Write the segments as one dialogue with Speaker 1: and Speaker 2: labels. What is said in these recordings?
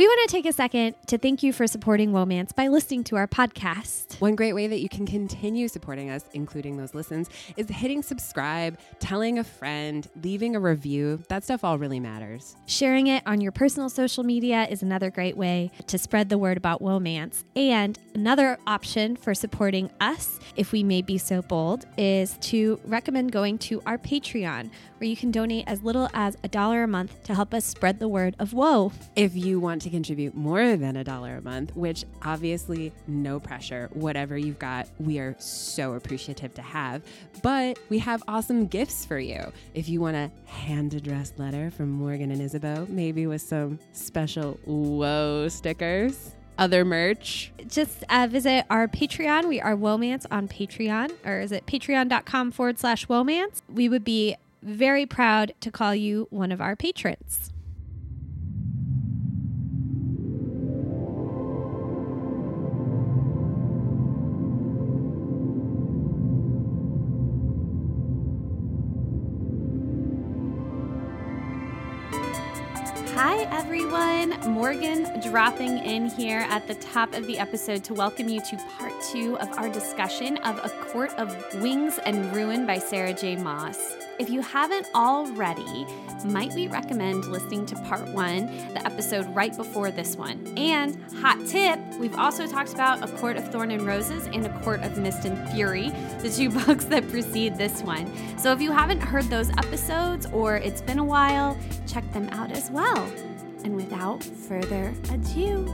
Speaker 1: We want to take a second to thank you for supporting Womance by listening to our podcast.
Speaker 2: One great way that you can continue supporting us, including those listens, is hitting subscribe, telling a friend, leaving a review. That stuff all really matters.
Speaker 1: Sharing it on your personal social media is another great way to spread the word about Womance. And another option for supporting us, if we may be so bold, is to recommend going to our Patreon, where you can donate as little as a dollar a month to help us spread the word of woe.
Speaker 2: If you want to contribute more than a dollar a month, which obviously no pressure, whatever you've got, we are so appreciative to have. But we have awesome gifts for you. If you want a hand addressed letter from Morgan and Isabeau, maybe with some special whoa stickers other merch.
Speaker 1: Just uh, visit our Patreon. We are Womance on Patreon, or is it patreon.com forward slash Womance? We would be very proud to call you one of our patrons. Morgan dropping in here at the top of the episode to welcome you to part two of our discussion of A Court of Wings and Ruin by Sarah J. Maas. If you haven't already, might we recommend listening to part one, the episode right before this one? And hot tip, we've also talked about A Court of Thorn and Roses and A Court of Mist and Fury, the two books that precede this one. So if you haven't heard those episodes or it's been a while, check them out as well. And without further ado,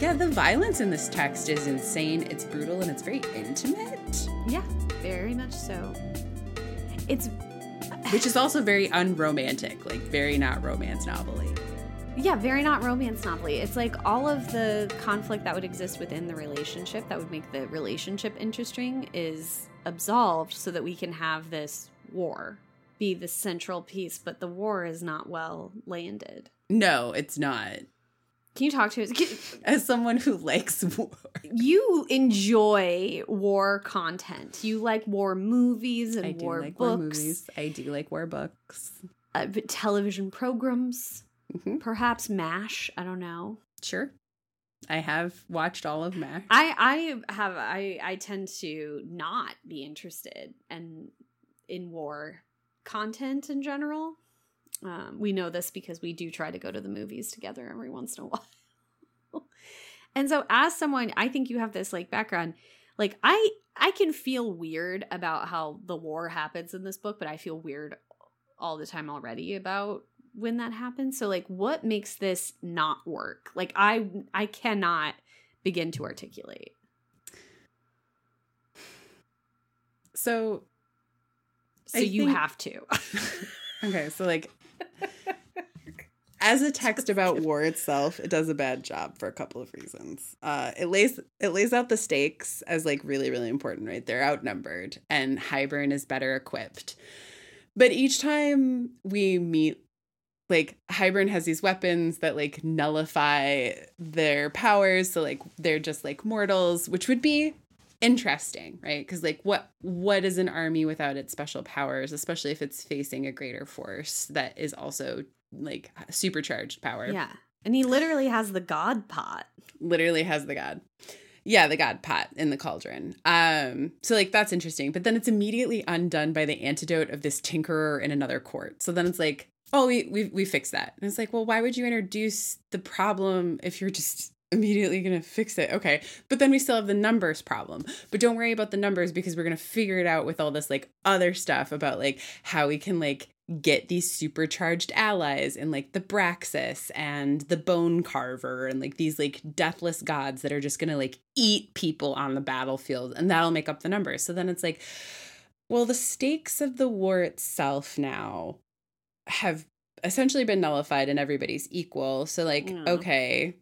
Speaker 2: yeah, the violence in this text is insane. It's brutal and it's very intimate.
Speaker 1: Yeah, very much so. It's
Speaker 2: which is also very unromantic, like very not romance novelty.
Speaker 1: Yeah, very not romance novelty. It's like all of the conflict that would exist within the relationship that would make the relationship interesting is absolved so that we can have this war be the central piece, but the war is not well landed.
Speaker 2: No, it's not.
Speaker 1: Can you talk to us?
Speaker 2: As someone who likes war,
Speaker 1: you enjoy war content. You like war movies and
Speaker 2: I
Speaker 1: war
Speaker 2: like
Speaker 1: books.
Speaker 2: war movies. I do like war books.
Speaker 1: Uh, television programs,
Speaker 2: Mhm.
Speaker 1: perhaps MASH. I don't know.
Speaker 2: Sure, I have watched all of MASH.
Speaker 1: I I have I I tend to not be interested in in war content in general. Um, we know this because we do try to go to the movies together every once in a while. and so as someone, I think you have this like background. Like I I can feel weird about how the war happens in this book, but I feel weird all the time already about when that happens. So like what makes this not work? Like I I cannot begin to articulate.
Speaker 2: So,
Speaker 1: So
Speaker 2: I
Speaker 1: you
Speaker 2: think-
Speaker 1: have to.
Speaker 2: okay, so like, as a text about war itself, it does a bad job for a couple of reasons. Uh, it lays it lays out the stakes as like really really important, right? They're outnumbered, and Hybern is better equipped. But each time we meet like Hybern has these weapons that like nullify their powers, so like they're just like mortals, which would be interesting, right? Because like what what is an army without its special powers, especially if it's facing a greater force that is also like supercharged power.
Speaker 1: yeah. And he literally has the god pot.
Speaker 2: Literally has the god. Yeah, the god pot in the cauldron. Um, so like that's interesting. But then it's immediately undone by the antidote of this tinkerer in another court. So then it's like, oh, we we we fixed that. And it's like, well, why would you introduce the problem if you're just immediately gonna fix it? Okay. But then we still have the numbers problem. But don't worry about the numbers because we're gonna figure it out with all this like other stuff about like how we can like get these supercharged allies and like the Bryaxis and the Bone Carver and like these like deathless gods that are just gonna like eat people on the battlefield and that'll make up the numbers. So then it's like, well, the stakes of the war itself now have essentially been nullified and everybody's equal. So like,
Speaker 1: Yeah.
Speaker 2: okay.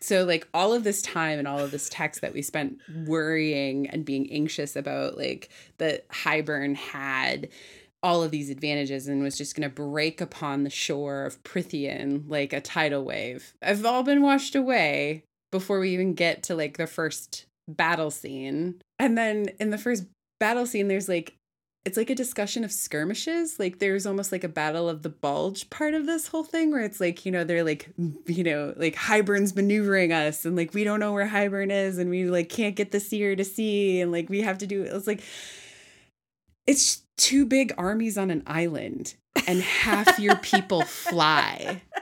Speaker 2: So like all of this time and all of this text that we spent worrying and being anxious about like that Hybern had all of these advantages and was just going to break upon the shore of Prythian like a tidal wave. I've all been washed away before we even get to like the first battle scene. And then in the first battle scene there's like it's like a discussion of skirmishes. Like there's almost like a battle of the bulge part of this whole thing where it's like, you know, they're like, you know, like Hybern's maneuvering us and like we don't know where Hybern is and we like can't get the seer to see and like we have to do it. It's like it's two big armies on an island and half your people fly.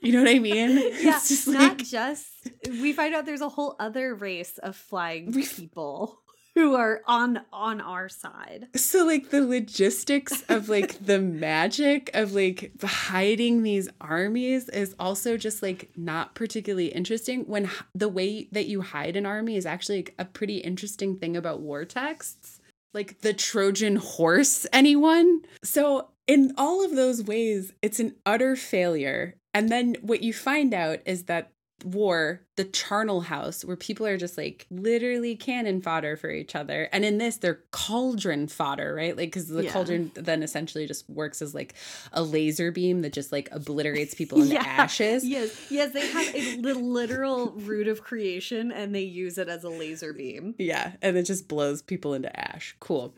Speaker 2: You know what I mean?
Speaker 1: Yeah, it's just not like, just we find out there's a whole other race of flying people who are on on our side.
Speaker 2: So like the logistics of like the magic of like hiding these armies is also just like not particularly interesting when the way that you hide an army is actually like, a pretty interesting thing about war texts. Like the Trojan horse anyone? So in all of those ways it's an utter failure. And then what you find out is that war, the charnel house, where people are just like literally cannon fodder for each other. And in this, they're cauldron fodder, right? Like, because the yeah. cauldron then essentially just works as like a laser beam that just like obliterates people into yeah. ashes.
Speaker 1: Yes, yes, they have a the literal root of creation and they use it as a laser beam.
Speaker 2: Yeah, and it just blows people into ash. Cool.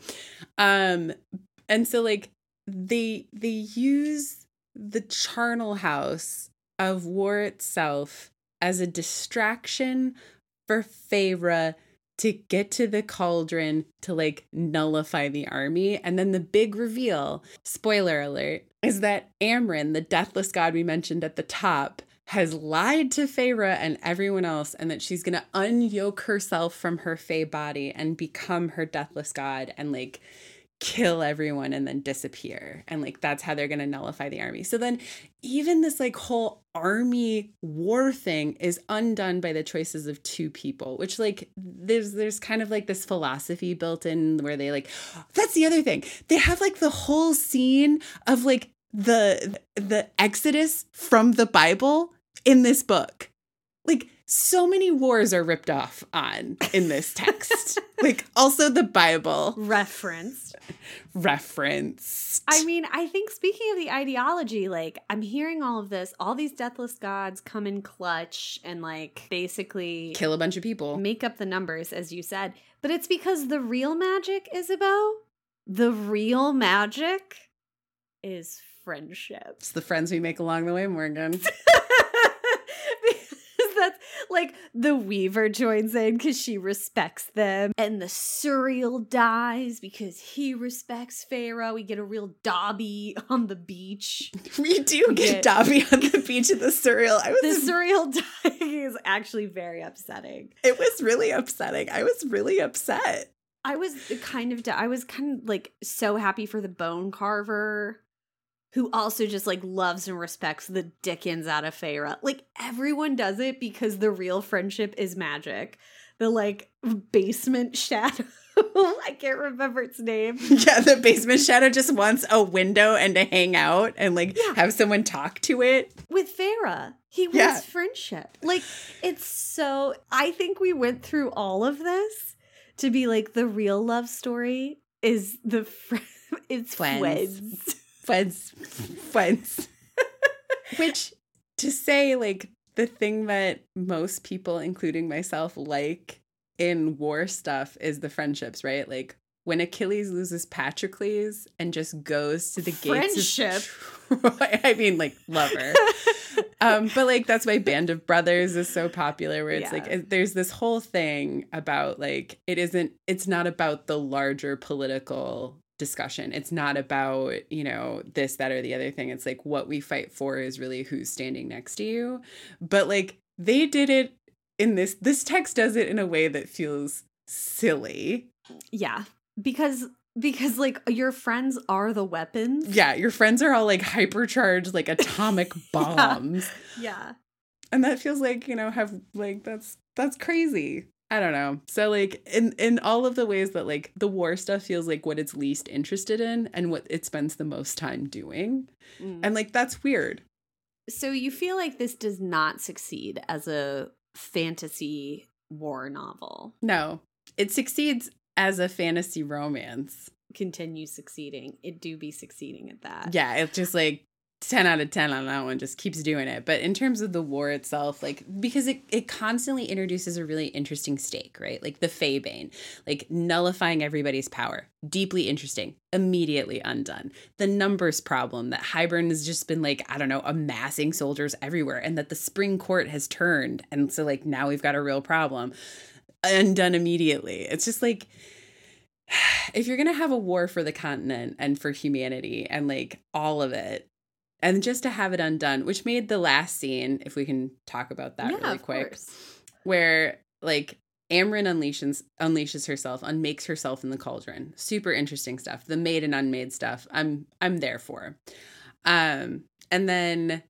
Speaker 2: Um, and so like they they use the charnel house of war itself as a distraction for Feyre to get to the cauldron to like nullify the army. And then the big reveal, spoiler alert, is that Amren, the deathless god we mentioned at the top, has lied to Feyre and everyone else, and that she's gonna unyoke herself from her Fey body and become her deathless god and like kill everyone and then disappear. And like that's how they're going to nullify the army. So then even this like whole army war thing is undone by the choices of two people, which like there's there's kind of like this philosophy built in where they like that's the other thing. They have like the whole scene of like the the exodus from the Bible in this book. Like so many wars are ripped off on in this text. like also the Bible
Speaker 1: referenced.
Speaker 2: Referenced.
Speaker 1: I mean, I think speaking of the ideology, like I'm hearing all of this, all these deathless gods come in clutch and like basically
Speaker 2: kill a bunch of people.
Speaker 1: Make up the numbers as you said. But it's because the real magic, Isabeau, the real magic is friendship.
Speaker 2: It's the friends we make along the way, Morgan.
Speaker 1: that's like the Weaver joins in because she respects them, and the Suriel dies because he respects Feyre. We get a real Dobby on the beach.
Speaker 2: We do we get, get Dobby on the beach of the Suriel.
Speaker 1: I was the Suriel dying is actually very upsetting.
Speaker 2: It was really upsetting. I was really upset.
Speaker 1: I was kind of, I was kind of like so happy for the bone carver who also just like loves and respects the dickens out of Feyre. Like everyone does it because the real friendship is magic. The like basement shadow. I can't remember its name.
Speaker 2: Yeah, the basement shadow just wants a window and to hang out and like yeah. have someone talk to it.
Speaker 1: With Feyre, he wants yeah. friendship. Like it's so I think we went through all of this to be like the real love story is the fr- it's friends. friends
Speaker 2: friends, friends. Which to say, like, the thing that most people, including myself, like in war stuff is the friendships, right? Like when Achilles loses Patroclus and just goes to the
Speaker 1: Friendship.
Speaker 2: gates of Troy. I mean, like lover. um, but like that's why Band of Brothers is so popular, where it's yeah. like there's this whole thing about like it isn't. It's not about the larger political discussion. It's not about, you know, this, that, or the other thing. It's like what we fight for is really who's standing next to you. But like they did it in this, this text does it in a way that feels silly.
Speaker 1: Yeah. Because because like your friends are the weapons.
Speaker 2: Yeah, your friends are all like hypercharged like atomic bombs.
Speaker 1: yeah. yeah.
Speaker 2: And that feels like, you know, have like that's that's crazy. I don't know. So like in in all of the ways that like the war stuff feels like what it's least interested in and what it spends the most time doing. Mm. And like that's weird.
Speaker 1: So you feel like this does not succeed as a fantasy war novel.
Speaker 2: No. It succeeds as a fantasy romance.
Speaker 1: Continue succeeding. It do be succeeding at that.
Speaker 2: Yeah, it's just like 10 out of 10 on that one just keeps doing it. But in terms of the war itself like because it, it constantly introduces a really interesting stake right? Like the Faebane like nullifying everybody's power deeply interesting immediately undone. The numbers problem that Hybern has just been like i don't know amassing soldiers everywhere and that the spring court has turned and so like now we've got a real problem undone immediately. It's just like if you're going to have a war for the continent and for humanity and like all of it and just to have it undone, which made the last scene, if we can talk about that
Speaker 1: yeah,
Speaker 2: really quick, course. where like Amren unleashes unleashes herself, unmakes herself in the cauldron. Super interesting stuff. The made and unmade stuff. I'm I'm there for. Um, and then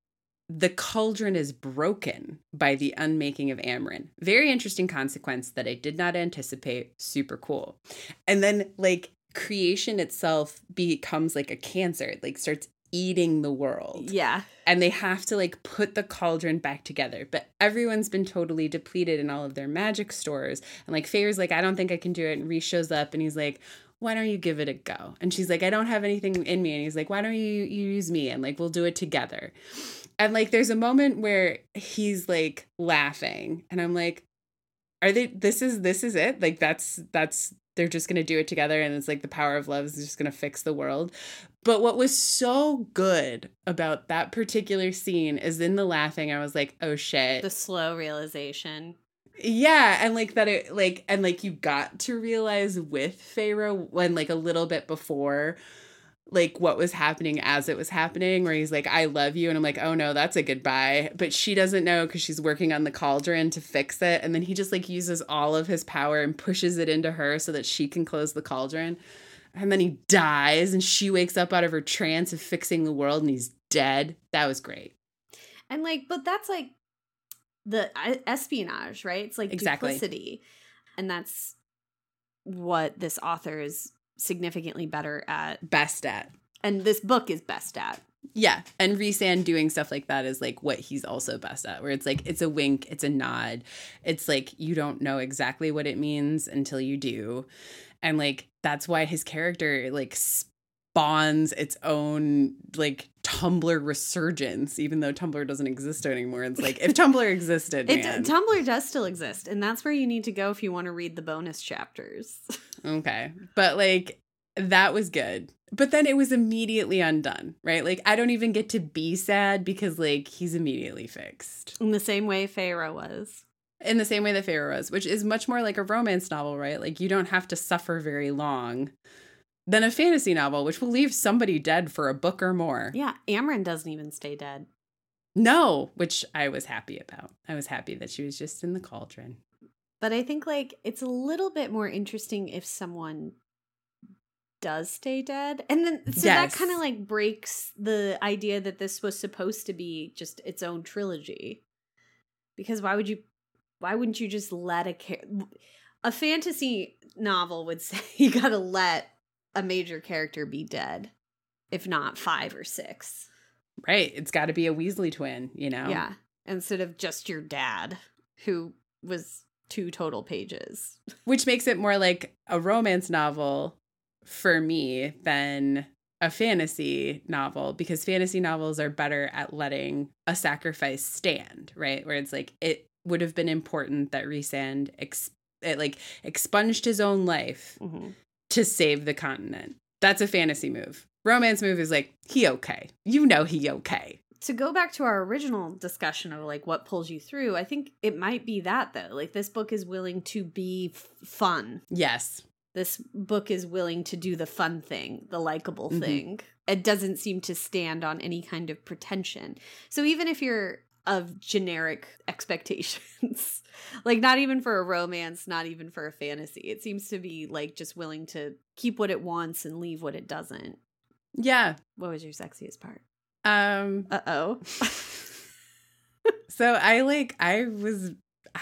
Speaker 2: the cauldron is broken by the unmaking of Amren. Very interesting consequence that I did not anticipate. Super cool. And then like creation itself becomes like a cancer. It like starts eating the world.
Speaker 1: Yeah.
Speaker 2: And they have to like put the cauldron back together. But everyone's been totally depleted in all of their magic stores. And like Feyre's like, I don't think I can do it. And Rhys shows up and he's like, why don't you give it a go? And she's like, I don't have anything in me. And he's like, why don't you, you use me? And like, we'll do it together. And like, there's a moment where he's like laughing. And I'm like, are they, this is, this is it? Like, that's, that's they're just going to do it together and it's like the power of love is just going to fix the world. But what was so good about that particular scene is in the laughing, I was like, oh shit.
Speaker 1: The slow realization.
Speaker 2: Yeah, and like that it like and like you got to realize with Feyre when like a little bit before like what was happening as it was happening where he's like i love you and i'm like oh no that's a goodbye. But she doesn't know because she's working on the cauldron to fix it and then he just like uses all of his power and pushes it into her so that she can close the cauldron and then he dies and she wakes up out of her trance of fixing the world and he's dead. That was great.
Speaker 1: And like but that's like the uh, espionage right? It's like exactly. duplicity. And that's what this author is significantly better at.
Speaker 2: Best at.
Speaker 1: And this book is best at.
Speaker 2: Yeah. And Rhysand doing stuff like that is like what he's also best at, where it's like it's a wink, it's a nod. It's like you don't know exactly what it means until you do. And like that's why his character like spawns its own like Tumblr resurgence, even though Tumblr doesn't exist anymore. It's like if Tumblr existed, it,
Speaker 1: Tumblr does still exist, and that's where you need to go if you want to read the bonus chapters.
Speaker 2: Okay. But like that was good. But then it was immediately undone, right? Like I don't even get to be sad because like he's immediately fixed.
Speaker 1: In the same way Feyre was.
Speaker 2: In the same way that Feyre was, which is much more like a romance novel, right? Like you don't have to suffer very long than a fantasy novel, which will leave somebody dead for a book or more.
Speaker 1: Yeah, Amren doesn't even stay dead.
Speaker 2: No, which I was happy about. I was happy that she was just in the cauldron.
Speaker 1: But I think like it's a little bit more interesting if someone does stay dead. And then so yes. that kind of like breaks the idea that this was supposed to be just its own trilogy. Because why would you why wouldn't you just let a a fantasy novel would say you got to let a major character be dead if not 5 or 6.
Speaker 2: Right, it's got to be a Weasley twin, you know.
Speaker 1: Yeah, instead of just your dad who was two total pages.
Speaker 2: Which makes it more like a romance novel for me than a fantasy novel because fantasy novels are better at letting a sacrifice stand, right? Where it's like it would have been important that Rhysand ex- it like expunged his own life mm-hmm. To save the continent. That's a fantasy move. Romance move is like he okay. You know he okay
Speaker 1: to go back to our original discussion of like what pulls you through, I think it might be that though. Like this book is willing to be f- fun.
Speaker 2: Yes.
Speaker 1: This book is willing to do the fun thing, the likable mm-hmm. thing. It doesn't seem to stand on any kind of pretension. So even if you're of generic expectations, like not even for a romance, not even for a fantasy, it seems to be like just willing to keep what it wants and leave what it doesn't.
Speaker 2: Yeah.
Speaker 1: What was your sexiest part?
Speaker 2: Um
Speaker 1: Uh oh.
Speaker 2: so I like I was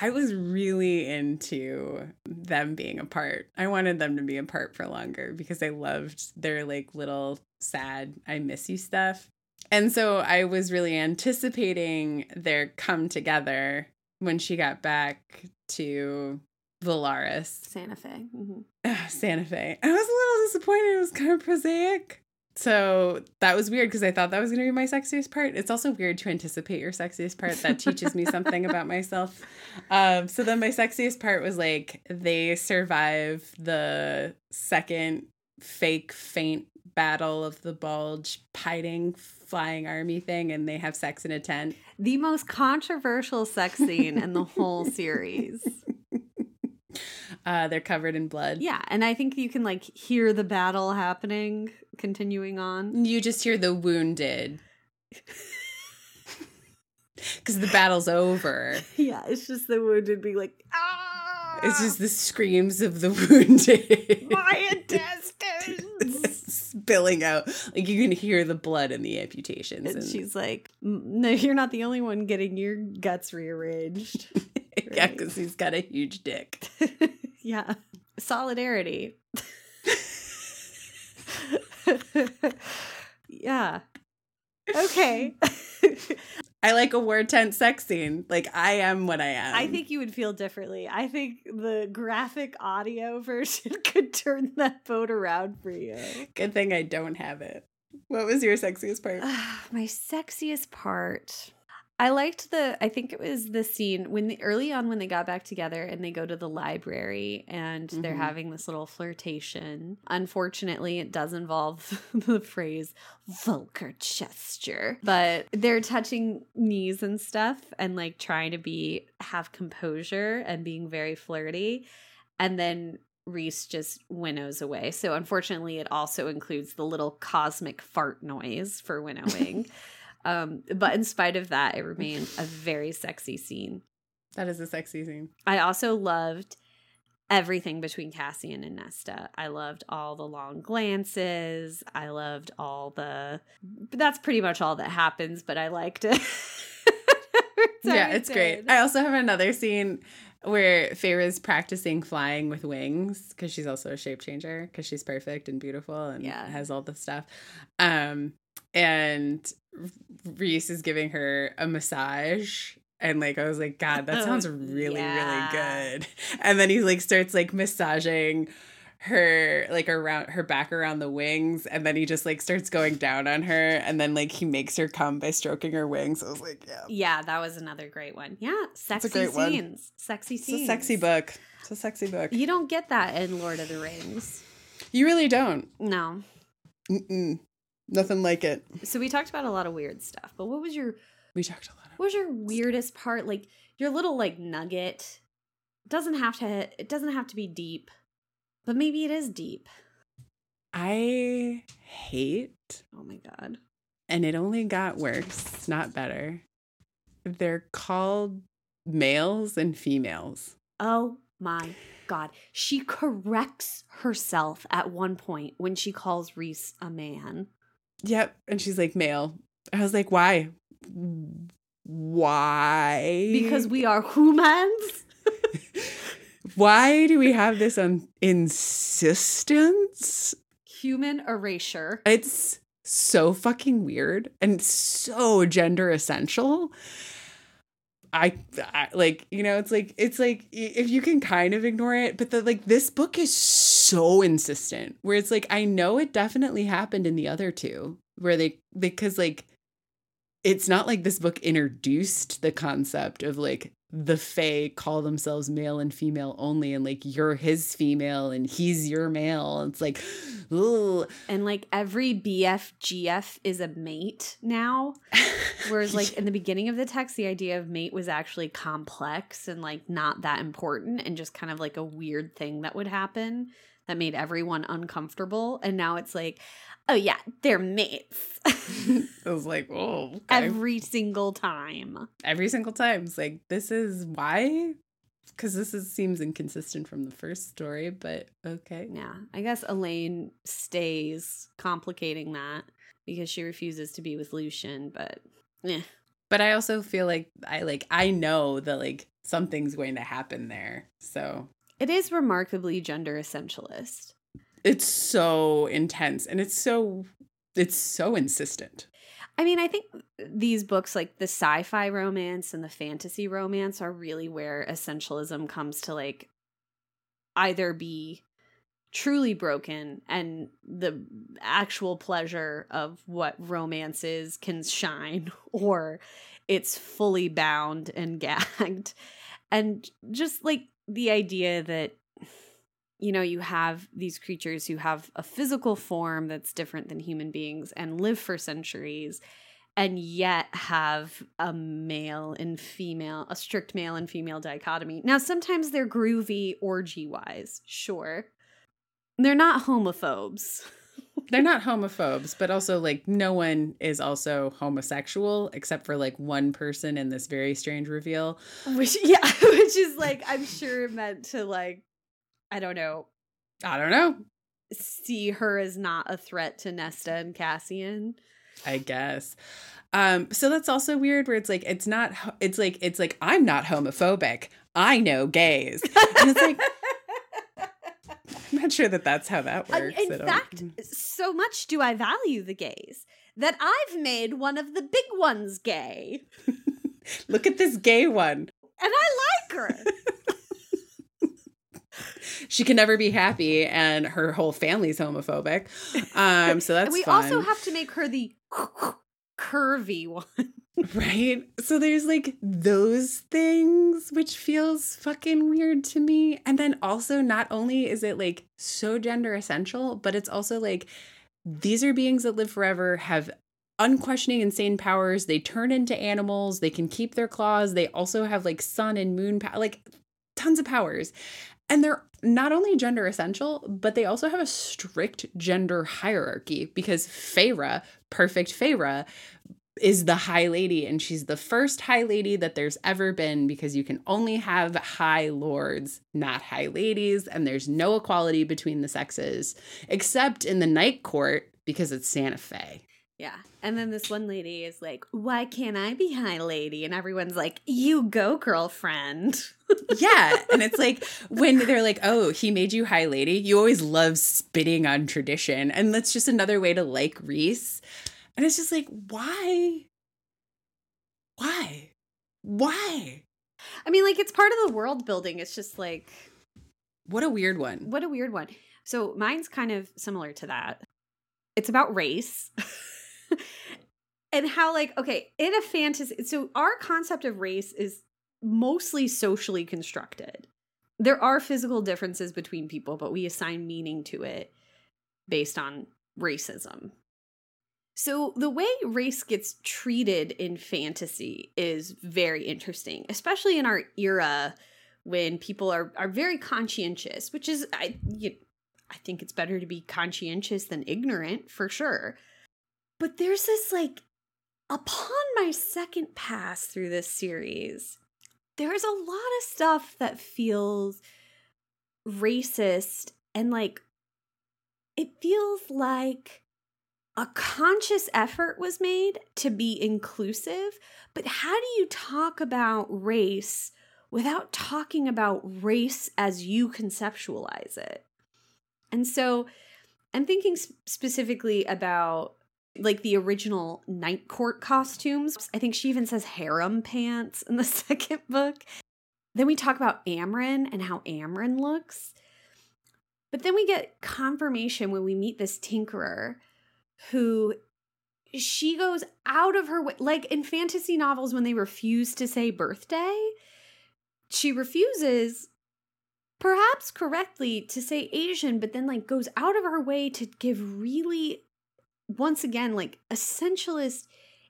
Speaker 2: I was really into them being apart. I wanted them to be apart for longer because I loved their like little sad I miss you stuff. And so I was really anticipating their come together when she got back to Velaris.
Speaker 1: Santa Fe. Mm-hmm.
Speaker 2: Santa Fe. I was a little disappointed. It was kind of prosaic so that was weird because I thought that was going to be my sexiest part. It's also weird to anticipate your sexiest part. That teaches me something about myself. Um, so then my sexiest part was like they survive the second fake faint battle of the bulge hiding flying army thing and they have sex in a tent.
Speaker 1: The most controversial sex scene in the whole series.
Speaker 2: Uh, they're covered in blood.
Speaker 1: Yeah, and I think you can like hear the battle happening, continuing on.
Speaker 2: You just hear the wounded. Because the battle's over.
Speaker 1: Yeah, it's just the wounded being like, ah!
Speaker 2: It's just the screams of the wounded.
Speaker 1: my intestines
Speaker 2: spilling out. Like you can hear the blood in the amputations.
Speaker 1: And, and she's like, "No, you're not the only one getting your guts rearranged."
Speaker 2: yeah, because he's got a huge dick.
Speaker 1: yeah, solidarity. yeah. Okay.
Speaker 2: I like a war tent sex scene. Like I am what I am.
Speaker 1: I think you would feel differently. I think the graphic audio version could turn that boat around for you.
Speaker 2: Good thing I don't have it. What was your sexiest part?
Speaker 1: My sexiest part. I liked the I think it was the scene when the early on when they got back together and they go to the library and mm-hmm. they're having this little flirtation. Unfortunately, it does involve the phrase vulgar gesture, but they're touching knees and stuff and like trying to be have composure and being very flirty. And then Rhys just winnows away. So unfortunately, it also includes the little cosmic fart noise for winnowing. Um, but in spite of that, it remained a very sexy scene.
Speaker 2: That is a sexy scene.
Speaker 1: I also loved everything between Cassian and Nesta. I loved all the long glances. I loved all the. That's pretty much all that happens, but I liked it.
Speaker 2: yeah, it's great. I also have another scene where Feyre's practicing flying with wings because she's also a shape changer because she's perfect and beautiful and yeah. has all the stuff. Um, and Rhys is giving her a massage and like I was like, God, that oh, sounds really, yeah. really good. And then he like starts like massaging her like around her back around the wings and then he just like starts going down on her and then like he makes her come by stroking her wings. I was like, yeah.
Speaker 1: Yeah, that was another great one. Yeah. Sexy scenes. One. Sexy scenes.
Speaker 2: It's a sexy book. It's a sexy book.
Speaker 1: You don't get that in Lord of the Rings.
Speaker 2: You really don't.
Speaker 1: No.
Speaker 2: Mm-mm. Nothing like it.
Speaker 1: So we talked about a lot of weird stuff, but what was your
Speaker 2: we talked a lot.
Speaker 1: Of- what was your weirdest part? Like your little like nugget doesn't have to it doesn't have to be deep, but maybe it is deep.
Speaker 2: I hate.
Speaker 1: Oh my god.
Speaker 2: And it only got worse. It's not better. They're called males and females.
Speaker 1: Oh my God. She corrects herself at one point when she calls Rhys a man.
Speaker 2: Yep. And she's like, male. I was like, why? Why?
Speaker 1: Because we are humans.
Speaker 2: why do we have this on insistence?
Speaker 1: Human erasure.
Speaker 2: It's so fucking weird and so gender essential. I, I, like you know it's like it's like if you can kind of ignore it but the like this book is so insistent where it's like I know it definitely happened in the other two where they because like it's not like this book introduced the concept of like the Fae call themselves male and female only, and like you're his female and he's your male. It's like, ugh.
Speaker 1: and like every BFGF is a mate now. Whereas like in the beginning of the text, the idea of mate was actually complex and like not that important and just kind of like a weird thing that would happen that made everyone uncomfortable. And now it's like, oh yeah, they're mates.
Speaker 2: I was like, oh, okay.
Speaker 1: every single time.
Speaker 2: Every single time. It's like, this is why? Because this is, seems inconsistent from the first story, but okay.
Speaker 1: Yeah, I guess Elain stays complicating that because she refuses to be with Lucien, but yeah.
Speaker 2: But I also feel like I like I know that like something's going to happen there. So
Speaker 1: it is remarkably gender essentialist.
Speaker 2: It's so intense and it's so it's so insistent.
Speaker 1: I mean, I think these books, like the sci fi romance and the fantasy romance, are really where essentialism comes to like either be truly broken and the actual pleasure of what romance is can shine or it's fully bound and gagged and just like the idea that you know you have these creatures who have a physical form that's different than human beings and live for centuries and yet have a male and female a strict male and female dichotomy. Now sometimes they're groovy orgy wise sure. They're not homophobes
Speaker 2: they're not homophobes, but also like no one is also homosexual except for like one person in this very strange reveal.
Speaker 1: Which yeah, which is like I'm sure meant to like I don't know.
Speaker 2: I don't know.
Speaker 1: See her as not a threat to Nesta and Cassian.
Speaker 2: I guess. Um, so that's also weird where it's like it's not it's like it's like I'm not homophobic. I know gays. And it's like I'm not sure that that's how that works.
Speaker 1: In fact, so much do I value the gays that I've made one of the big ones gay.
Speaker 2: Look at this gay one.
Speaker 1: And I like her.
Speaker 2: she can never be happy, and her whole family's homophobic. Um, so that's
Speaker 1: and we
Speaker 2: fun.
Speaker 1: also have to make her the curvy one.
Speaker 2: Right? So there's like those things which feels fucking weird to me. And then also not only is it like so gender essential, but it's also like these are beings that live forever, have unquestioning insane powers. They turn into animals, they can keep their claws. They also have like sun and moon like tons of powers. And they're not only gender essential, but they also have a strict gender hierarchy because Feyre, perfect Feyre, is the high lady and she's the first high lady that there's ever been because you can only have high lords not high ladies and there's no equality between the sexes except in the night court because it's Santa Fe.
Speaker 1: Yeah. And then this one lady is like, Why can't I be high lady? And everyone's like, You go, girlfriend.
Speaker 2: yeah. And it's like when they're like, Oh, he made you high lady, you always love spitting on tradition. And that's just another way to like Rhys. And it's just like, why? Why? Why?
Speaker 1: I mean, like, it's part of the world building. It's just like.
Speaker 2: What a weird one.
Speaker 1: What a weird one. So mine's kind of similar to that. It's about race. and how, like, okay, in a fantasy. So our concept of race is mostly socially constructed. There are physical differences between people, but we assign meaning to it based on racism so, the way race gets treated in fantasy is very interesting, especially in our era when people are, are very conscientious, which is, I, you, I think it's better to be conscientious than ignorant for sure. But there's this like, upon my second pass through this series, there's a lot of stuff that feels racist and like, it feels like a conscious effort was made to be inclusive, but how do you talk about race without talking about race as you conceptualize it? And so I'm thinking specifically about like the original night court costumes. I think she even says harem pants in the second book. Then we talk about Amren and how Amren looks. But then we get confirmation when we meet this tinkerer who she goes out of her way like in fantasy novels when they refuse to say birthday she refuses perhaps correctly to say asian but then like goes out of her way to give really once again like essentialist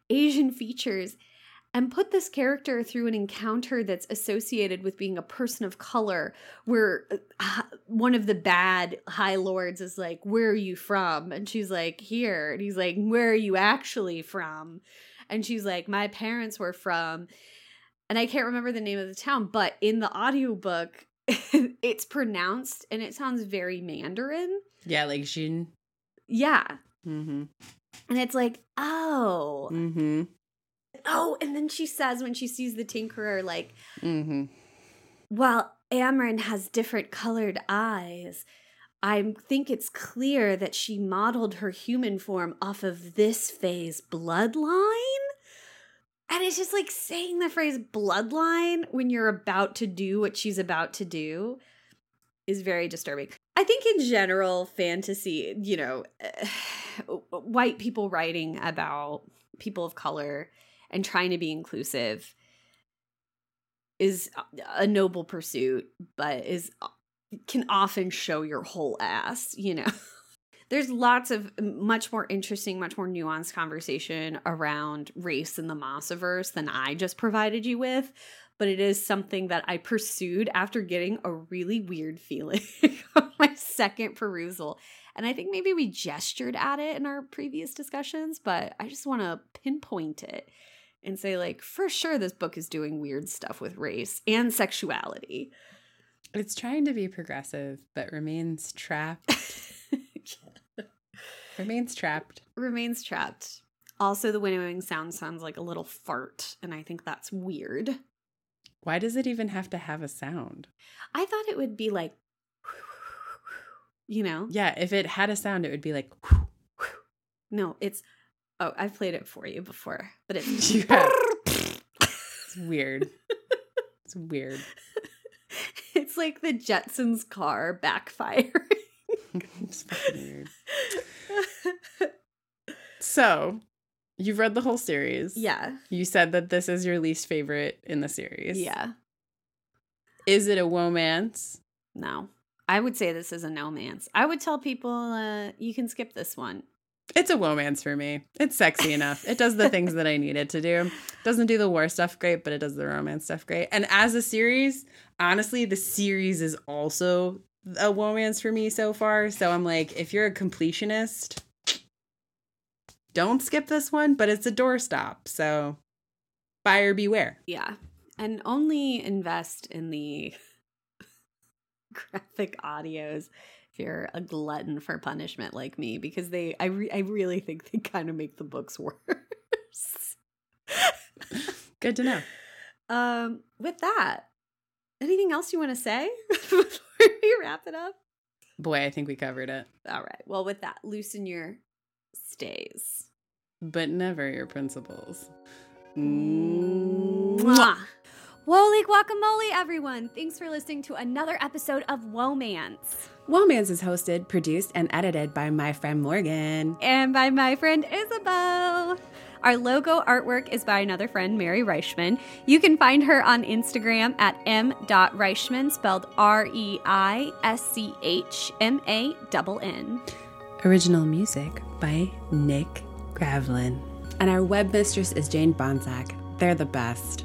Speaker 1: asian features and put this character through an encounter that's associated with being a person of color where uh, one of the bad high lords is like where are you from? And she's like here. And he's like where are you actually from? And she's like my parents were from and i can't remember the name of the town but in the audiobook it's pronounced and it sounds very mandarin.
Speaker 2: Yeah like Jin.
Speaker 1: yeah.
Speaker 2: Mm-hmm.
Speaker 1: and it's like oh.
Speaker 2: Mm-hmm
Speaker 1: oh, and then she says when she sees the Tinkerer, like,
Speaker 2: mm-hmm.
Speaker 1: well, Amren has different colored eyes. I think it's clear that she modeled her human form off of this phase bloodline. And it's just like saying the phrase bloodline when you're about to do what she's about to do is very disturbing. I think in general, fantasy, you know, white people writing about people of color and trying to be inclusive is a noble pursuit, but is uh, can often show your whole ass, you know. There's lots of much more interesting, much more nuanced conversation around race in the Mossiverse than I just provided you with but it is something that I pursued after getting a really weird feeling on my second perusal. And I think maybe we gestured at it in our previous discussions, but I just want to pinpoint it and say, like, for sure, this book is doing weird stuff with race and sexuality.
Speaker 2: It's trying to be progressive, but remains trapped. remains trapped.
Speaker 1: Remains trapped. Also, the winnowing sound sounds like a little fart, and I think that's weird.
Speaker 2: Why does it even have to have a sound?
Speaker 1: I thought it would be like, you know?
Speaker 2: Yeah, if it had a sound, it would be like.
Speaker 1: No, it's. Oh, I've played it for you before, but it's.
Speaker 2: it's weird. It's weird.
Speaker 1: It's like the Jetsons car backfiring. it's fucking weird.
Speaker 2: So, You've read the whole series.
Speaker 1: Yeah.
Speaker 2: You said that this is your least favorite in the series.
Speaker 1: Yeah.
Speaker 2: Is it a romance?
Speaker 1: No. I would say this is a no man's. I would tell people uh, you can skip this one.
Speaker 2: It's a romance for me. It's sexy enough. It does the things that I need it to do. Doesn't do the war stuff great, but it does the romance stuff great. And as a series, honestly, the series is also a romance for me so far. So I'm like, if you're a completionist, don't skip this one, but it's a doorstop. So buyer beware.
Speaker 1: Yeah. And only invest in the graphic audios if you're a glutton for punishment like me because they I re- I really think they kind of make the books worse.
Speaker 2: Good to know.
Speaker 1: Um with that, anything else you want to say before we wrap it up?
Speaker 2: Boy, I think we covered it.
Speaker 1: All right. Well, with that, loosen your stays.
Speaker 2: But never your principles.
Speaker 1: Mwah. Holy guacamole, everyone! Thanks for listening to another episode of Womance.
Speaker 2: Womance is hosted, produced, and edited by my friend Morgan.
Speaker 1: And by my friend Isabel. Our logo artwork is by another friend, Mary Reischmann. You can find her on Instagram at m.reichman, spelled R E I S C H M A N N.
Speaker 2: Original music by Nick Gravlin. And our web mistress is Jane Bonsack. They're the best.